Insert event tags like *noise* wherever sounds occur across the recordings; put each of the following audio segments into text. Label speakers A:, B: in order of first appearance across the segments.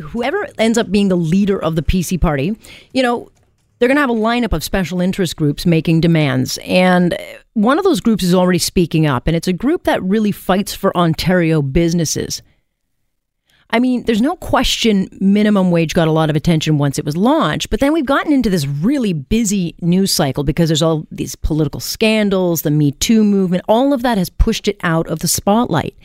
A: whoever ends up being the leader of the PC party, you know, they're going to have a lineup of special interest groups making demands. And one of those groups is already speaking up, and it's a group that really fights for Ontario businesses. I mean, there's no question minimum wage got a lot of attention once it was launched, but then we've gotten into this really busy news cycle because there's all these political scandals, the Me Too movement, all of that has pushed it out of the spotlight.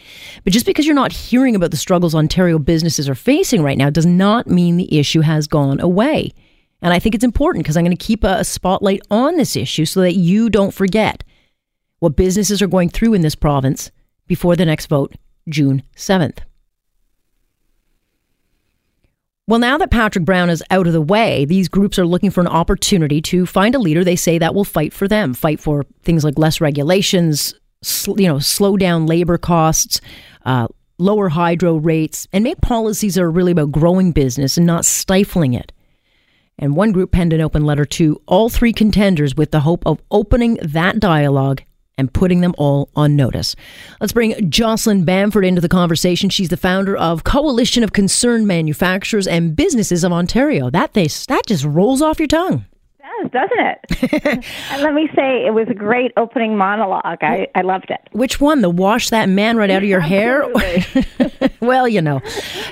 A: But just because you're not hearing about the struggles Ontario businesses are facing right now does not mean the issue has gone away. And I think it's important because I'm going to keep a, spotlight on this issue so that you don't forget what businesses are going through in this province before the next vote, June 7th. Well, now that Patrick Brown is out of the way, these groups are looking for an opportunity to find a leader they say that will fight for them, fight for things like less regulations, sl- you know, slow down labor costs, uh, lower hydro rates, and make policies that are really about growing business and not stifling it. And one group penned an open letter to all three contenders with the hope of opening that dialogue and putting them all on notice. Let's bring Jocelyn Bamford into the conversation. She's the founder of Coalition of Concerned Manufacturers and Businesses of Ontario. That they, that just rolls off your tongue.
B: It does, doesn't it? *laughs* and let me say, it was a great opening monologue. I, I loved it.
A: Which one? The wash that man right out of your hair? *laughs* well, you know,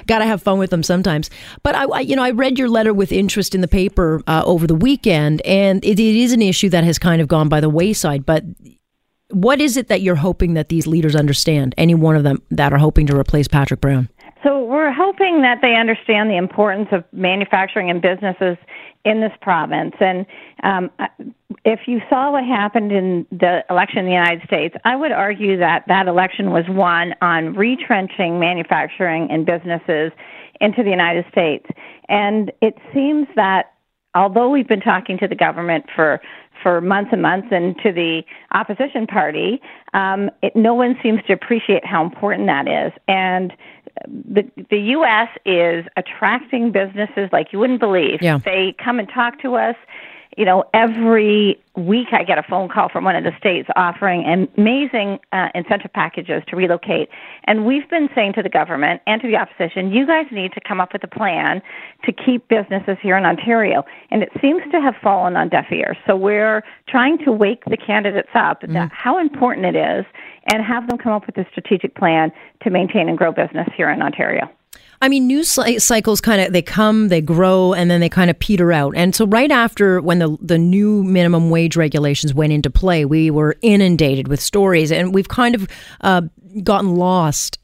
A: got to have fun with them sometimes. But I, I, you know, I read your letter with interest in the paper uh, over the weekend, and it, it is an issue that has kind of gone by the wayside. But what is it that you're hoping that these leaders understand? Any one of them that are hoping to replace Patrick Brown?
B: So we're hoping that they understand the importance of manufacturing and businesses in this province. And um, if you saw what happened in the election in the United States, I would argue that that election was won on retrenching manufacturing and businesses into the United States. And it seems that although we've been talking to the government for for months and months and to the opposition party, um, it, no one seems to appreciate how important that is. And the the U.S. is attracting businesses like you wouldn't believe.
A: Yeah.
B: They come and talk to us you know, every week I get a phone call from one of the states offering amazing uh, incentive packages to relocate. And we've been saying to the government and to the opposition, you guys need to come up with a plan to keep businesses here in Ontario. And it seems to have fallen on deaf ears. So we're trying to wake the candidates up mm. that how important it is and have them come up with a strategic plan to maintain and grow business here in Ontario.
A: I mean, news cycles kind of they come, they grow, and then they kind of peter out. And so, right after when the the new minimum wage regulations went into play, we were inundated with stories, and we've kind of uh, gotten lost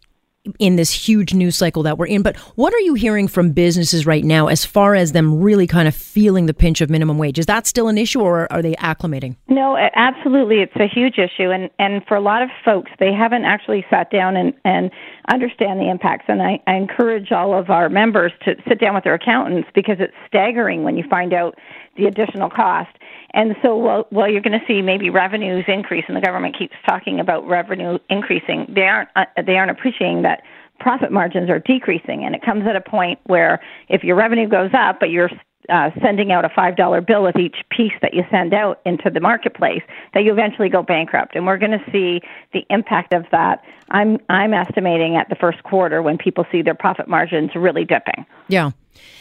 A: in this huge news cycle that we're in. But what are you hearing from businesses right now as far as them really kind of feeling the pinch of minimum wage? Is that still an issue or are they acclimating?
B: No, absolutely. It's a huge issue. And, and for a lot of folks, they haven't actually sat down and, and understand the impacts. And I, I encourage all of our members to sit down with their accountants because it's staggering when you find out the additional cost. And so, while, while you're going to see maybe revenues increase, and the government keeps talking about revenue increasing, they aren't uh, they aren't appreciating that profit margins are decreasing, and it comes at a point where if your revenue goes up, but you're uh, sending out a five dollar bill with each piece that you send out into the marketplace, that you eventually go bankrupt, and we're going to see the impact of that. I'm I'm estimating at the first quarter when people see their profit margins really dipping.
A: Yeah.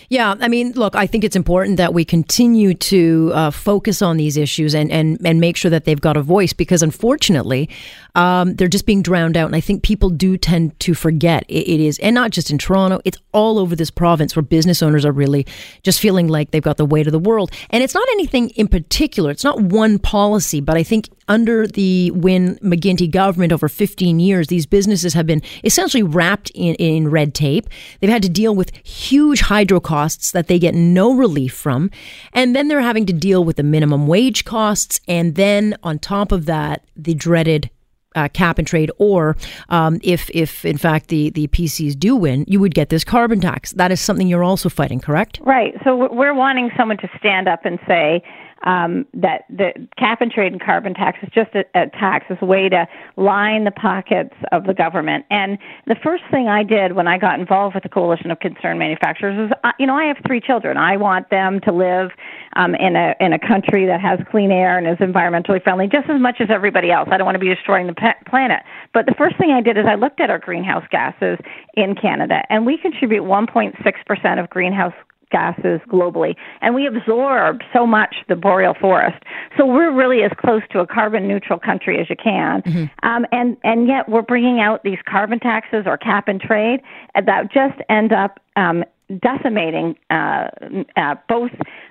A: Yeah, I mean, look, I think it's important that we continue to uh, focus on these issues and, and, and make sure that they've got a voice because unfortunately, um, they're just being drowned out. And I think people do tend to forget it, it is, and not just in Toronto, it's all over this province where business owners are really just feeling like they've got the weight of the world. And it's not anything in particular, it's not one policy, but I think under the Wynne McGuinty government over 15 years, these businesses have been essentially wrapped in, in red tape. They've had to deal with huge hydro costs that they get no relief from. And then they're having to deal with the minimum wage costs. And then on top of that, the dreaded uh, cap and trade, or um, if if in fact the the PCs do win, you would get this carbon tax. That is something you're also fighting, correct?
B: Right. So we're wanting someone to stand up and say, um, that the cap and trade and carbon tax is just a, a tax, is a way to line the pockets of the government. And the first thing I did when I got involved with the Coalition of Concerned Manufacturers is, you know, I have three children. I want them to live um, in a in a country that has clean air and is environmentally friendly just as much as everybody else. I don't want to be destroying the planet. But the first thing I did is I looked at our greenhouse gases in Canada, and we contribute 1.6% of greenhouse gases globally, and we absorb so much the boreal forest. So we're really as close to a carbon neutral country as you can, mm-hmm. um, and and yet we're bringing out these carbon taxes or cap and trade that just end up um, decimating uh, uh, both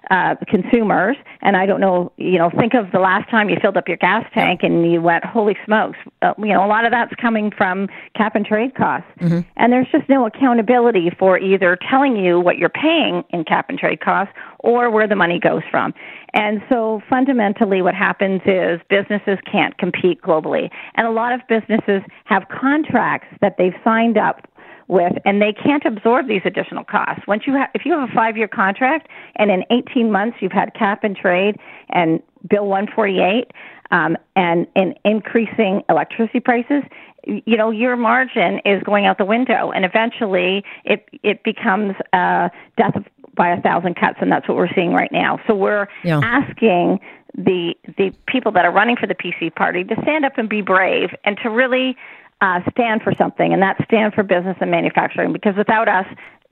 B: uh, consumers. And I don't know, you know, think of the last time you filled up your gas tank and you went, holy smokes. Uh, you know, a lot of that's coming from cap and trade costs. Mm-hmm. And there's just no accountability for either telling you what you're paying in cap and trade costs or where the money goes from. And so fundamentally, what happens is businesses can't compete globally. And a lot of businesses have contracts that they've signed up with, and they can't absorb these additional costs. Once you have, if you have a five-year contract, and in 18 months you've had cap and trade and Bill 148, um, and and increasing electricity prices, you know your margin is going out the window, and eventually it it becomes uh, death by a thousand cuts, and that's what we're seeing right now. So we're yeah. asking the the people that are running for the PC party to stand up and be brave and to really uh, stand for something, and that's stand for business and manufacturing. Because without us,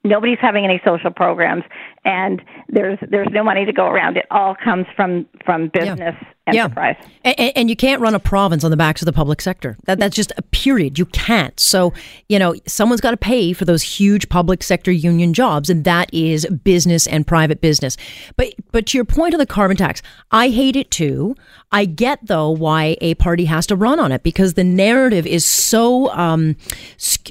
B: nobody's having any social programs, and there's there's no money to go around. It all comes from from business. Yeah enterprise.
A: Yeah. And, and, you can't run a province on the backs of the public sector. That, that's just a period. You can't. So, you know, someone's got to pay for those huge public sector union jobs, and that is business and private business. But but to your point of the carbon tax, I hate it too. I get though why a party has to run on it because the narrative is so. Um,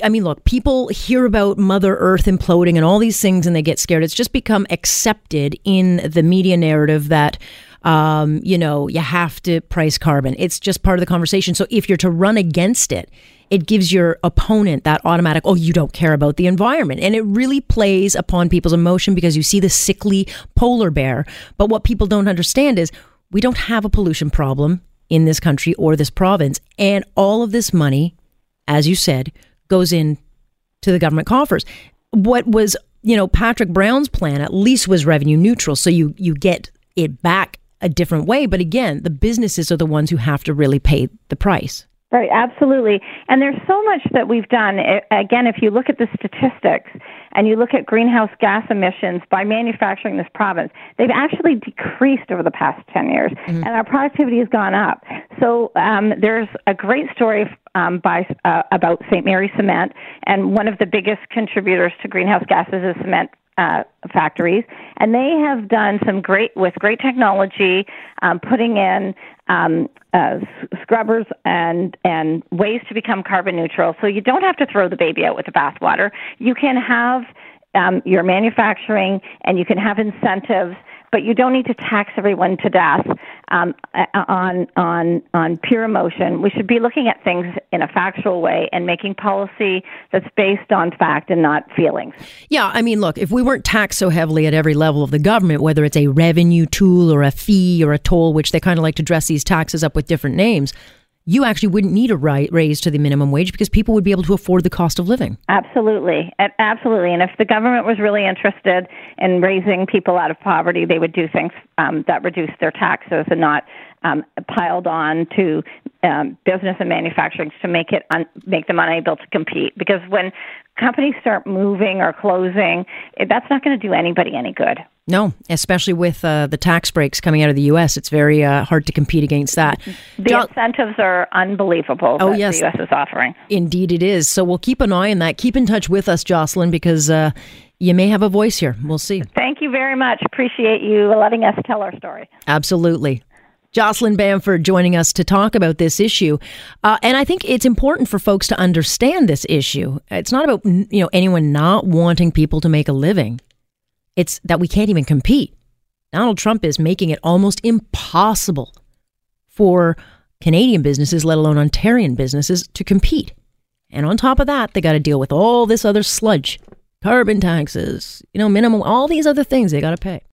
A: I mean, look, people hear about Mother Earth imploding and all these things, and they get scared. It's just become accepted in the media narrative that um, you know, you have to price carbon. It's just part of the conversation. So if you're to run against it, it gives your opponent that automatic, oh, you don't care about the environment. And it really plays upon people's emotion because you see the sickly polar bear. But what people don't understand is we don't have a pollution problem in this country or this province. And all of this money, as you said, goes in to the government coffers. What was, you know, Patrick Brown's plan at least was revenue neutral. So you you get it back a different way. But again, the businesses are the ones who have to really pay the price.
B: Right, absolutely. And there's so much that we've done. Again, if you look at the statistics and you look at greenhouse gas emissions by manufacturing this province, they've actually decreased over the past 10 years, mm-hmm. and our productivity has gone up. So um, there's a great story um, by uh, about St. Mary Cement, and one of the biggest contributors to greenhouse gases is cement uh, factories, and they have done some great with great technology, um, putting in um, uh, scrubbers and and ways to become carbon neutral. So you don't have to throw the baby out with the bathwater. You can have um, your manufacturing, and you can have incentives but you don't need to tax everyone to death um, on on on pure emotion. We should be looking at things in a factual way and making policy that's based on fact and not feelings.
A: Yeah, I mean, look, if we weren't taxed so heavily at every level of the government, whether it's a revenue tool or a fee or a toll, which they kind of like to dress these taxes up with different names, you actually wouldn't need a raise to the minimum wage because people would be able to afford the cost of living.
B: Absolutely. Absolutely. And if the government was really interested in raising people out of poverty, they would do things um, that reduce their taxes and not um, piled on to um, business and manufacturing to make it un- make them unable to compete. Because when companies start moving or closing, that's not going to do anybody any good.
A: No, especially with uh, the tax breaks coming out of the U.S., it's very uh, hard to compete against that.
B: The incentives are unbelievable. Oh yes, the U.S. is offering.
A: Indeed, it is. So we'll keep an eye on that. Keep in touch with us, Jocelyn, because uh, you may have a voice here. We'll see.
B: Thank you very much. Appreciate you letting us tell our story.
A: Absolutely. Jocelyn Bamford joining us to talk about this issue. Uh, and I think it's important for folks to understand this issue. It's not about you know anyone not wanting people to make a living. It's that we can't even compete. Donald Trump is making it almost impossible for Canadian businesses, let alone Ontarian businesses, to compete. And on top of that, they got to deal with all this other sludge carbon taxes, you know, minimum, all these other things they got to pay.